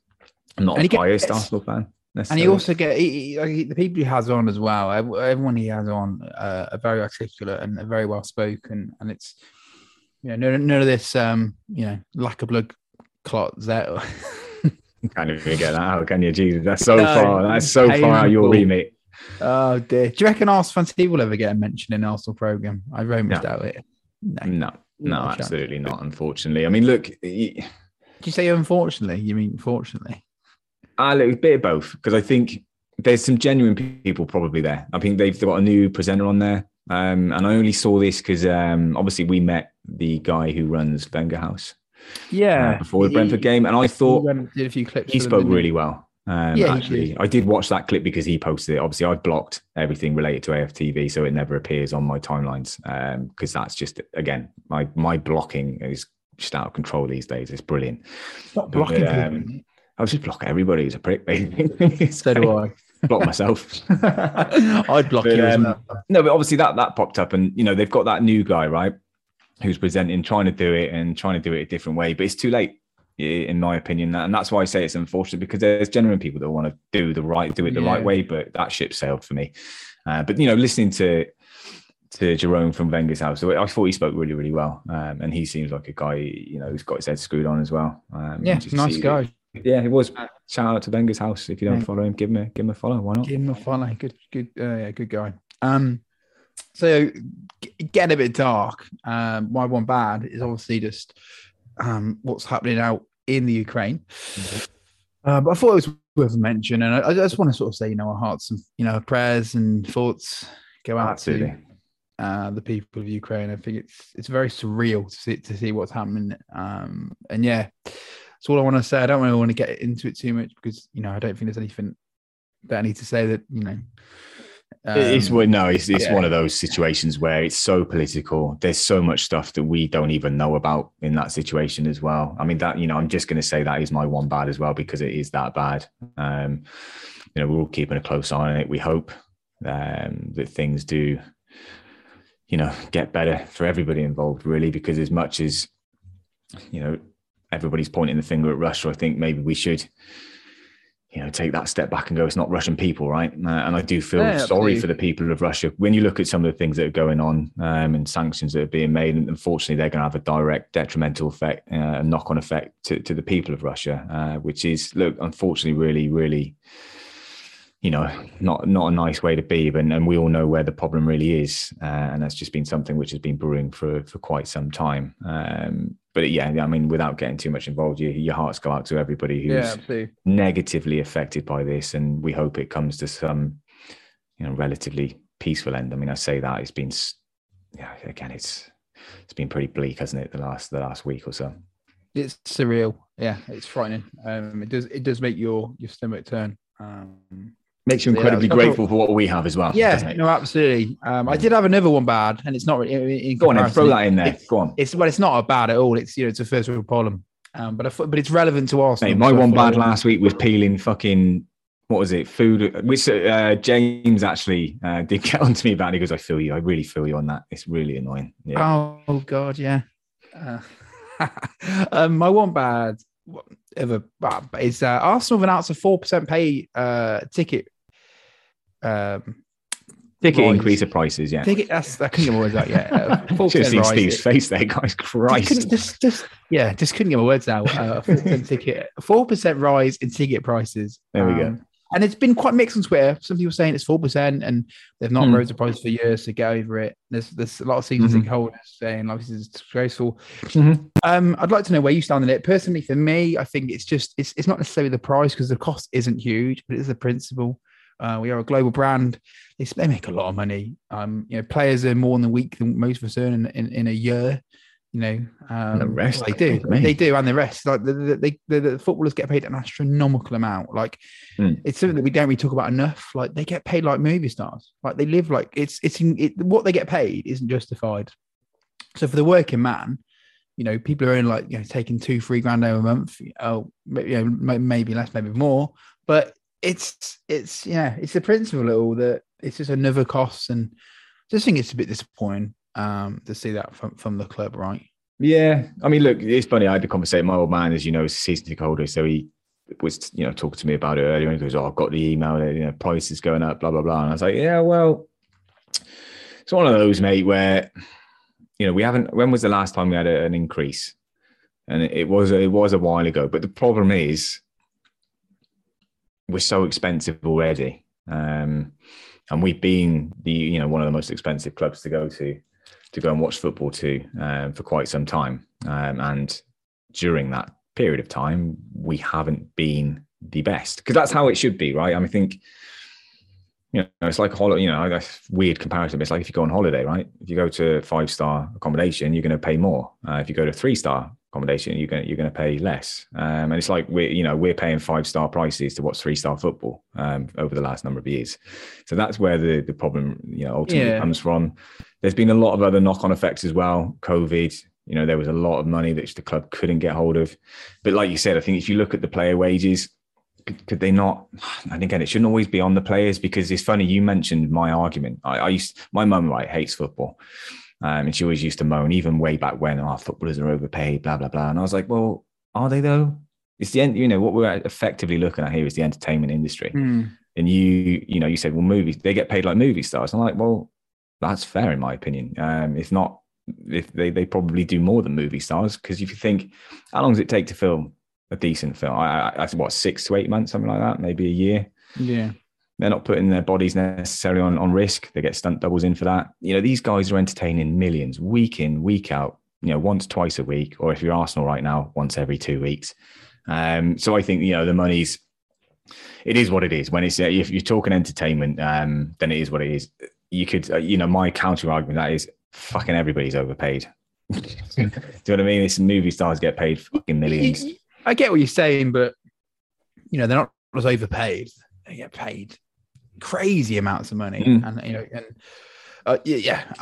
I'm not And a he gets- biased Arsenal fan. And he also get he, he- the people he has on as well. Everyone he has on uh, are very articulate and very well spoken, and it's you know none, none of this um you know lack of blood clots there. can't even get that out, can you? Jesus, that's so No, far. That's so far out your remit. oh dear! Do you reckon Arsenal fans will ever get a mention in the Arsenal program? I very much No. doubt it. No. No, no, chance. absolutely not. Unfortunately, I mean, look. y- Did you say unfortunately? You mean fortunately? I little bit of both because I think there's some genuine people probably there. I think they've got a new presenter on there, um, and I only saw this because um, obviously we met the guy who runs Wenger House uh, before the Brentford game, and I He thought did a few clips. he for them, spoke he? really well. Um, Yeah, actually. I did watch that clip because he posted it. Obviously, I've blocked everything related to AFTV, so it never appears on my timelines because that's just again my my blocking is just out of control these days. It's brilliant. Stop But, blocking um, people. I was just block everybody who's a prick, basically. So do I. block myself. I'd block But, you as um, well. No, but obviously that that popped up, and you know they've got that new guy right, who's presenting, trying to do it and trying to do it a different way, but it's too late, in my opinion, and that's why I say it's unfortunate because there's genuine people that want to do the right, do it the right way, but that ship sailed for me. Uh, but you know, listening to to Jerome from Wenger's house, I thought he spoke really, really well, um, and he seems like a guy, you know, who's got his head screwed on as well. Um, Yeah, nice guy. Yeah, it was. Shout out to Wenger's house. If you don't Yeah. follow him, give him a give him a follow. Why not? Give him a follow. Good, good, uh, yeah, good guy. Um, so g- getting a bit dark. Um, why one bad is obviously just um what's happening out in the Ukraine. Uh, but I thought it was worth a mention, and I, I just want to sort of say, you know, our hearts and you know, prayers and thoughts go out Absolutely. to uh, the people of Ukraine. I think it's it's very surreal to see to see what's happening. Um, and yeah, that's all I want to say. I don't really want to get into it too much because you know I don't think there's anything that I need to say that you know. it's um, well, no, it's it's yeah. one of those situations where it's so political. There's so much stuff that we don't even know about in that situation as well. I mean, that you know, I'm just going to say that is my one bad as well because it is that bad. Um, you know, we're all keeping a close eye on it. We hope um, that things do, you know, get better for everybody involved. Really, because as much as you know, everybody's pointing the finger at Russia, I think maybe we should you know, take that step back and go, it's not Russian people, right? Uh, and I do feel Yeah, sorry for the people of Russia. When you look at some of the things that are going on um, and sanctions that are being made, and unfortunately, they're going to have a direct detrimental effect, uh, a knock on effect to, to the people of Russia, uh, which is, look, unfortunately, really, really, you know, not not a nice way to be. But, and we all know where the problem really is. Uh, and that's just been something which has been brewing for, for quite some time. Um, but yeah, I mean, without getting too much involved, you, your hearts go out to everybody who's Yeah, negatively affected by this, and we hope it comes to some, you know, relatively peaceful end. I mean, I say that it's been, yeah, again, it's it's been pretty bleak, hasn't it? The last the last week or so. It's surreal. Yeah, it's frightening. Um, it does it does make your your stomach turn. Um, Makes you incredibly that's- grateful for what we have as well. yeah, no, absolutely. Um, I did have another one bad, and it's not really. In, in Go on, then, throw that in there. It's, Go on. it's well, it's not a bad at all. It's you know, it's a first world problem. Um, but I, but it's relevant to Arsenal. Mate, my so one bad last week was peeling fucking what was it? Food. Which uh, James actually uh, did get onto me about. It. He goes, "I feel you. I really feel you on that. It's really annoying." Yeah. Oh God, yeah. Uh, um, my one bad ever bad is uh, Arsenal have announced a four percent pay uh, ticket. Um, Ticket rise. increase of prices. Yeah. ticket. That's I couldn't get my words out yet. Uh, seen percent rise. Steve's face there, guys. Christ. Just, just, yeah, just couldn't get my words out. Uh, four percent ticket, four percent rise in ticket prices. There we go. And it's been quite mixed on Twitter. Some people saying it's four percent, and they've not Hmm. raised the price for years to get over it. There's there's a lot of season Mhm. ticket holders saying like this is disgraceful. Mhm. Um, I'd like to know where you stand on it. Personally, for me, I think it's just it's it's not necessarily the price because the cost isn't huge, but it's the principle. Uh, we are a global brand. They, they make a lot of money. Um, you know, players are more in the week than most of us earn in, in, in a year. You know, um, the rest, they do. They do, and the rest. Like the, the, they, the, the footballers get paid an astronomical amount. Like Hmm. it's something that we don't really talk about enough. Like they get paid like movie stars. Like they live like it's it's in, it, what they get paid isn't justified. So for the working man, you know, people are earning like you know taking two, three grand over a month. Oh, maybe, you know, maybe less, maybe more. But it's it's yeah, it's the principle of all that it's just another cost, and I just think it's a bit disappointing um to see that from from the club, right? Yeah, I mean, look, it's funny. I had the conversation. My old man, as you know, is a season ticket holder, so he was, you know, talking to me about it earlier. And he goes, "Oh, I've got the email. that, You know, prices going up, blah blah blah." And I was like, "Yeah, well, it's one of those, mate, where you know we haven't. When was the last time we had a, an increase? And it was it was a while ago. But the problem is, we're so expensive already, um, and we've been the you know one of the most expensive clubs to go to to go and watch football to um, for quite some time. Um, and during that period of time, we haven't been the best because that's how it should be, right? I mean, I think, you know, it's like a holiday, you know, that's weird comparison. It's like if you go on holiday, right? If you go to five star accommodation, you're going to pay more. Uh, if you go to three star accommodation, you're going to, you're going to pay less. Um, and it's like we're, you know, we're paying five star prices to watch three star football um, over the last number of years. So that's where the, the problem, you know, ultimately Yeah. comes from. There's been a lot of other knock on effects as well. COVID, you know, there was a lot of money that the club couldn't get hold of. But like you said, I think if you look at the player wages, could, could they not? And again, it shouldn't always be on the players because it's funny. You mentioned my argument. I, I used my mum right hates football, um, and she always used to moan, even way back when, "Our footballers are overpaid," blah blah blah. And I was like, well, are they though? It's the end. You know what we're effectively looking at here is the entertainment industry. Hmm. And you, you know, you said, well, movies they get paid like movie stars. I'm like, well, that's fair in my opinion. Um, if not, if they they probably do more than movie stars because if you think, how long does it take to film a decent film? I, I, I what six to eight months, something like that, maybe a year. Yeah. They're not putting their bodies necessarily on, on risk. They get stunt doubles in for that. You know, these guys are entertaining millions week in, week out, you know, once, twice a week, or if you're Arsenal right now, once every two weeks. Um, so I think, you know, the money's, it is what it is. When it's, uh, if you're talking entertainment, um, then it is what it is. You could, uh, you know, my counter argument that is fucking everybody's overpaid. Do you know what I mean? It's movie stars get paid fucking millions. I get what you're saying, but you know they're not as overpaid. They get paid crazy amounts of money, Mm. and you know, and uh, yeah, yeah,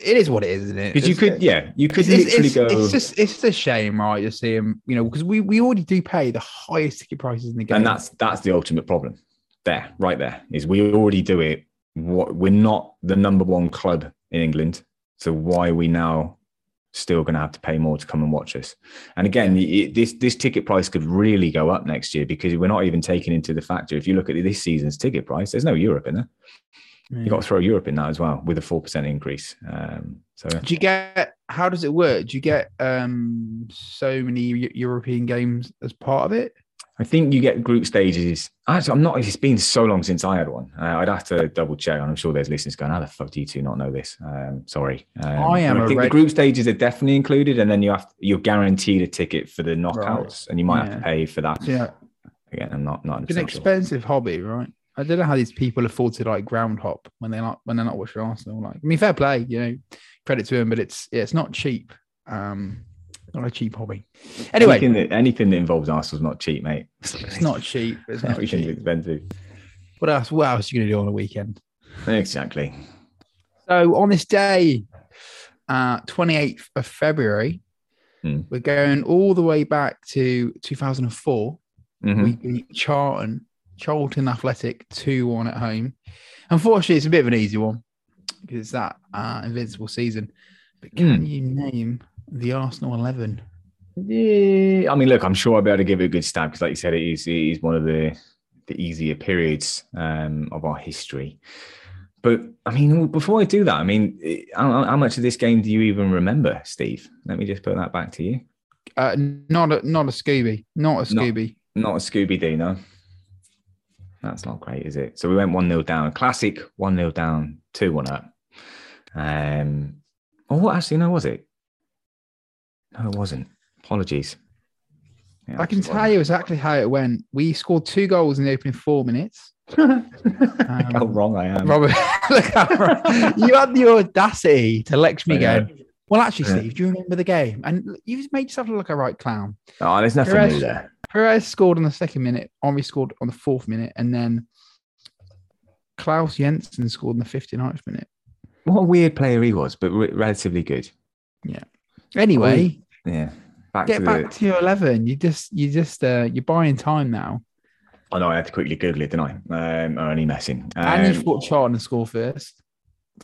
it is what it is, isn't it? Because you could, yeah, you could It's, literally it's, go. it's just it's just a shame, right? You see him, you know, because we we already do pay the highest ticket prices in the game, and that's that's the ultimate problem there right there is we already do it what we're not the number one club in england so why are we now still going to have to pay more to come and watch us and again it, this this ticket price could really go up next year because we're not even taking into the factor if you look at this season's ticket price there's no europe in there Yeah. you got to throw europe in that as well with a 4% increase um so Do you get how does it work? Do you get um so many European games as part of it? I think you get group stages. Actually, I'm not. It's been so long since I had one. Uh, I'd have to double check. And I'm sure there's listeners going, "How the fuck do you two not know this?" Um, sorry. Um, I am I think red- the group stages are definitely included, and then you have you're guaranteed a ticket for the knockouts, and you might have to pay for that. Yeah, Again, I'm not not. it's an 100% sure. expensive hobby, right? I don't know how these people afford to like ground hop when they're not when they're not watching Arsenal. Like, I mean, fair play, you know, credit to him, but it's yeah, it's not cheap. Um, not a cheap hobby. Anyway, anything that, anything that involves Arsenal's not cheap, mate. it's not cheap. It's not Everything's cheap. expensive. What else? What else are you gonna do on the weekend? Exactly. So on this day, uh, 28th of February, Hmm. we're going all the way back to 2004. Mhm. We beat Charlton, Charlton Athletic 2 1 at home. Unfortunately, it's a bit of an easy one because it's that uh, invincible season. But can Hmm. you name the Arsenal 11? Yeah, I mean, look, I'm sure I'll be able to give it a good stab because, like you said, it is, it is one of the the easier periods um, of our history. But I mean, before I do that, I mean, eh, how, how much of this game do you even remember, Steve? Let me just put that back to you. Uh, not a not a Scooby, not a Scooby. Not a Scooby Doo, no. That's not great, is it? So we went 1 0 down. Classic 1 0 down, 2 1 up. Um, oh, what actually, no, was it? No, it wasn't. Apologies. Yeah, I can tell you exactly how it went. We scored two goals in the opening four minutes. wasn't. how Um, wrong I am. Robert, look how wrong- you had the audacity to lecture me know. Well, actually, Yeah. Steve, do you remember the game? And you've made yourself look like a right clown. Oh, there's nothing Pires- new there. Pires scored on the second minute, Henry scored on the fourth minute, and then Claus Jensen scored in the 59th minute. What a weird player he was, but re- relatively good. Yeah. Anyway, Yeah. Back get to back the. to your 11. You just, you just, uh, you're buying time now. I know I had to quickly Google it, didn't I? Um, only messing. and you Um, thought Charlton to score first.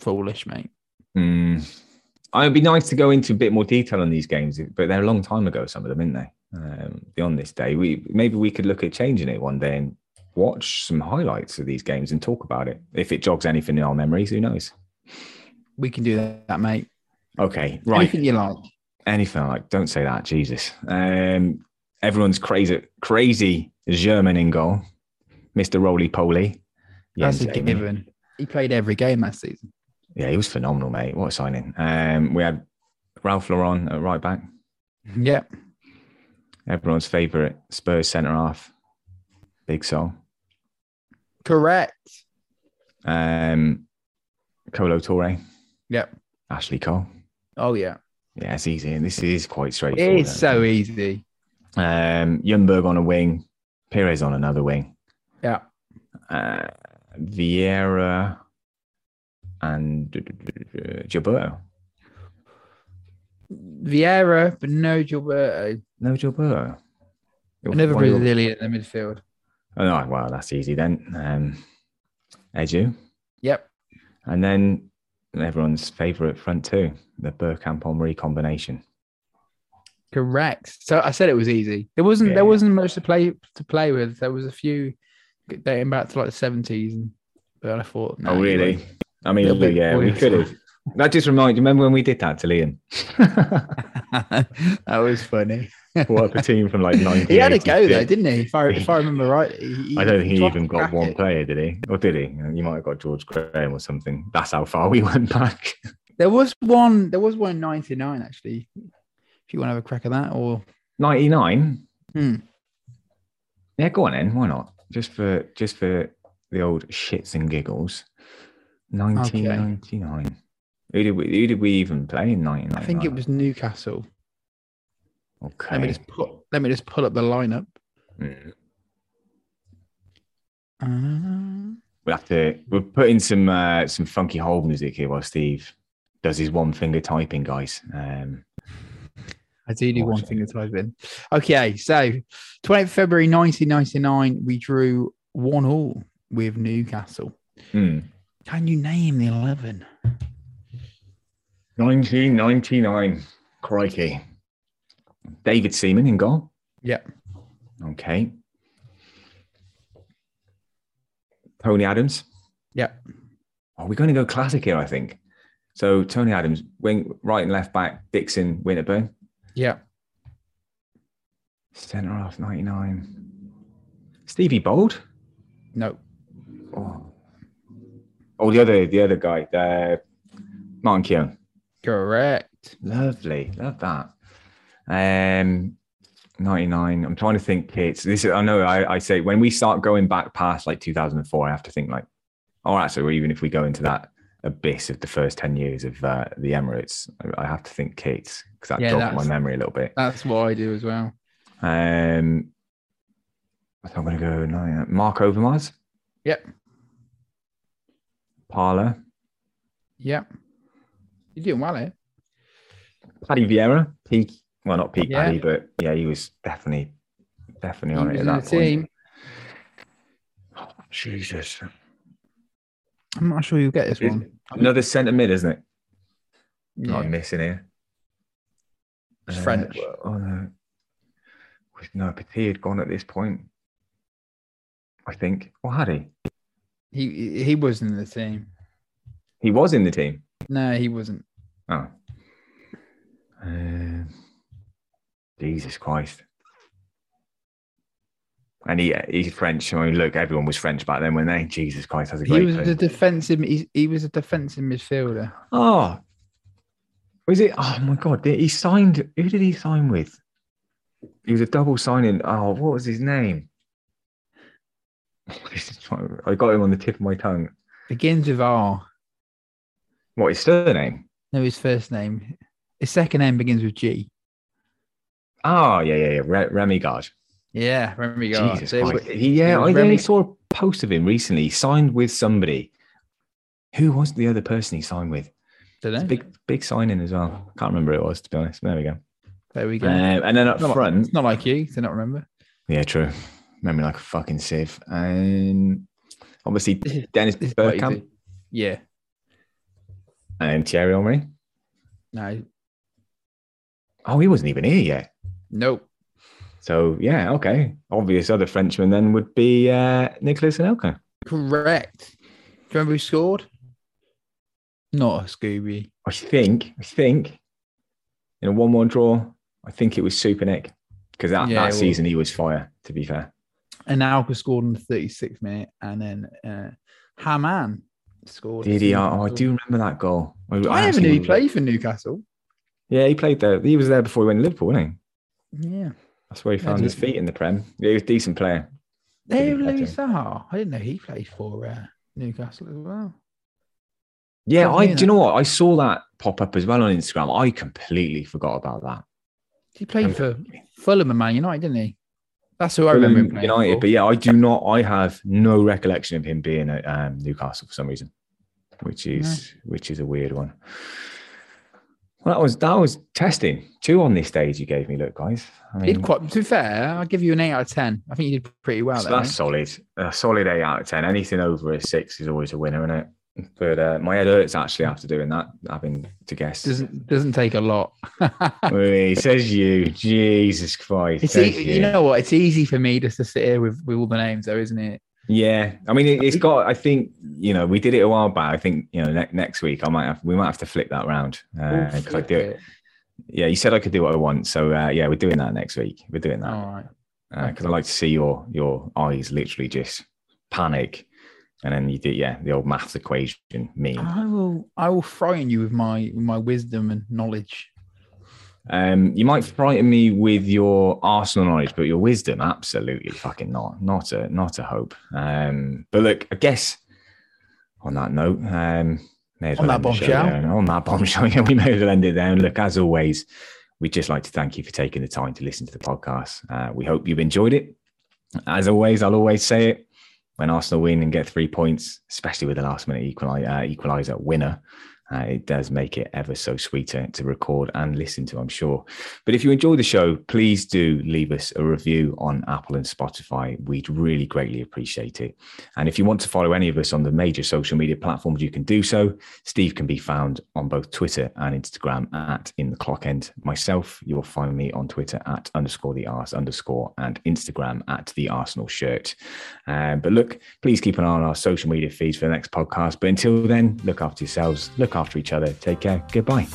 Foolish, mate. Mm. It'd be nice to go into a bit more detail on these games, but they're a long time ago. Some of them, isn't they? Um, beyond this day, we maybe we could look at changing it one day and watch some highlights of these games and talk about it. If it jogs anything in our memories, who knows? We can do that, mate. Okay, right. Anything you like. Anything like? Don't say that, Jesus. Um, everyone's crazy, crazy German in goal, Mister Roly Poly. That's a Jens Amy. given. He played every game last season. Yeah, he was phenomenal, mate. What a signing. Um, we had Ralph Lauren at right back. Yeah. everyone's favourite Spurs centre half, Big Sol. Correct. Um, Kolo Touré, Yep. Ashley Cole. Oh, yeah. Yeah, it's easy, and this is quite straightforward. It is so easy. Um, Ljungberg on a wing, Pires on another wing, Yeah. uh, Vieira and Gilberto. Vieira, but no Gilberto. No Gilberto. Another One of your- Brazilian in the midfield. Oh, no, well, that's easy then. Um, Edu. Yep. And then everyone's favourite front two, the Bergkamp Henry combination. Correct. So I said it was easy. There wasn't Yeah. there wasn't much to play to play with. There was a few dating back to like the seventies, and but I thought, no, oh, really? I mean, bit yeah, we could have. That just reminds you, remember when we did that to Liam? that was funny. What up a team from like 19. he had a go though, didn't he? If I if I remember right, he, I don't think he even got one it. player, did he? Or did he? You might have got George Graham or something. That's how far we went back. There was one. There was one in '99 actually. If you want to have a crack at that, or 99? Hmm. Yeah, go on then. Why not? Just for just for the old shits and giggles. 1999. Who did we who did we even play in 1999? I think it was Newcastle. Okay. Let me just put. Let me just pull up the lineup. Mm. Uh, We'll have to we're putting some uh, some funky hold music here while Steve does his one finger typing, guys. Um, I do do one Watch it. thing to type. Okay, so 20th February 1999, we drew one all with Newcastle. hmm. Can you name the 11? 1999. Crikey. David Seaman in goal. Yep. Okay. Tony Adams. Yep. Oh, we're going to go classic here, I think. So Tony Adams, wing, right and left back, Dixon, Winterburn. Yep. Centre half 99. Stevie Bould. No. Oh, oh the other the other guy, uh, Martin Keown. Correct. Lovely, love that. Um, 99. I'm trying to think, Kits. This is, I know I, I say when we start going back past like 2004, I have to think like, oh, actually, even if we go into that abyss of the first 10 years of uh, the Emirates, I have to think Kits because that Yeah, jogged my memory a little bit. That's what I do as well. Um, I think I'm going to go nine. Marc Overmars, Yep. Parlour, Yep. You're doing well, eh? Paddy Vieira, peak. Well, not peak Yeah. Paddy, but yeah, he was definitely, definitely He on it in at the that point. team. Oh, Jesus. I'm not sure you'll get this Is- one. Another centre mid, isn't it? Yeah. Not missing here. It's French. well, Oh, no. No, Petit had gone at this point. I think. Or had he? He he wasn't in the team. He was in the team. No, he wasn't. Oh. Um, Jesus Christ. And he he's French. I mean, look, everyone was French back then when they Jesus Christ has a great. He was player. a defensive. He, he was a defensive midfielder. Oh, was it? Oh my God! He signed? Who did he sign with? He was a double signing. Oh, what was his name? I got him on the tip of my tongue. Begins with R. What his surname? No, his first name. His second name begins with G. Oh, yeah, yeah, yeah. Re- Remy Garde. Yeah, remember go. Jesus So. He, yeah, I only Remy- saw a post of him recently. He signed with somebody. Who was the other person he signed with? Big, big signing as well. Can't remember who it was to be honest. There we go. There we Um, go. and then up Not like- front, it's not like you to not remember. yeah, true. Memory like a fucking sieve. And obviously Dennis Bergkamp. Yeah. and Thierry Henry. No. Oh, he wasn't even here yet. Nope. So yeah, okay. Obvious other Frenchman then would be uh, Nicolas Anelka. Correct. Do you remember who scored? Not a Scooby. I think, I think, in a one-one draw, I think it was Super Nick because that, Yeah, that was. season he was fire. To be fair, Anelka scored in the 36th minute. And then uh, Hamann scored. did he? Oh, I do remember that goal. I never actually knew he played for Newcastle. Yeah, he played there. He was there before he went to Liverpool, wasn't he? Yeah. That's where he found his feet in the Prem. He was a decent player. Pretty Louis. Saha. I didn't know he played for uh, Newcastle as well. Yeah, Didn't I do you know what? I saw that pop up as well on Instagram. I completely forgot about that. He played Um, for Fulham and Man United, didn't he? That's who I remember him United, for. but yeah, I do not. I have no recollection of him being at um, Newcastle for some reason, which is which is a weird one. Well, that was that was testing. Two on this stage you gave me. Look, guys. I mean, did quite. To be fair, I'll give you an eight out of ten. I think you did pretty well so there. that's mate. solid. A solid eight out of ten. Anything over a six is always a winner, isn't it? But uh, my head hurts actually after doing that, having to guess. Doesn't doesn't take a lot. He says you, Jesus Christ. it's e- you know what? It's easy for me just to sit here with, with all the names, though, isn't it? Yeah, I mean, it, it's got. I think you know we did it a while back. I think you know ne- next week I might have we might have to flip that round We'll I do it. Yeah, you said I could do what I want, so uh, yeah, we're doing that next week. We're doing that All right. because I like to see your your eyes literally just panic, and then you do yeah the old maths equation meme. I will. I will frighten you with my with my wisdom and knowledge. Um, you might frighten me with your Arsenal knowledge, but your wisdom, absolutely fucking not, not a not a hope. Um, but look, I guess on that note, um, may as On that end the show bombshell. On that bombshell, yeah, we may as well end it there. And look, as always, we'd just like to thank you for taking the time to listen to the podcast. Uh, we hope you've enjoyed it. As always, I'll always say it when Arsenal win and get three points, especially with the last minute equali- uh, equaliser winner. Uh, it does make it ever so sweeter to record and listen to, I'm sure. But if you enjoy the show, please do leave us a review on Apple and Spotify. We'd really greatly appreciate it. And if you want to follow any of us on the major social media platforms, you can do so. Steve can be found on both Twitter and Instagram at In the Clock End. Myself, you will find me on Twitter at underscore the Ars underscore and Instagram at the Arsenal shirt. Um, but look, please keep an eye on our social media feeds for the next podcast. But until then, look after yourselves, look after each other. Take care. Goodbye.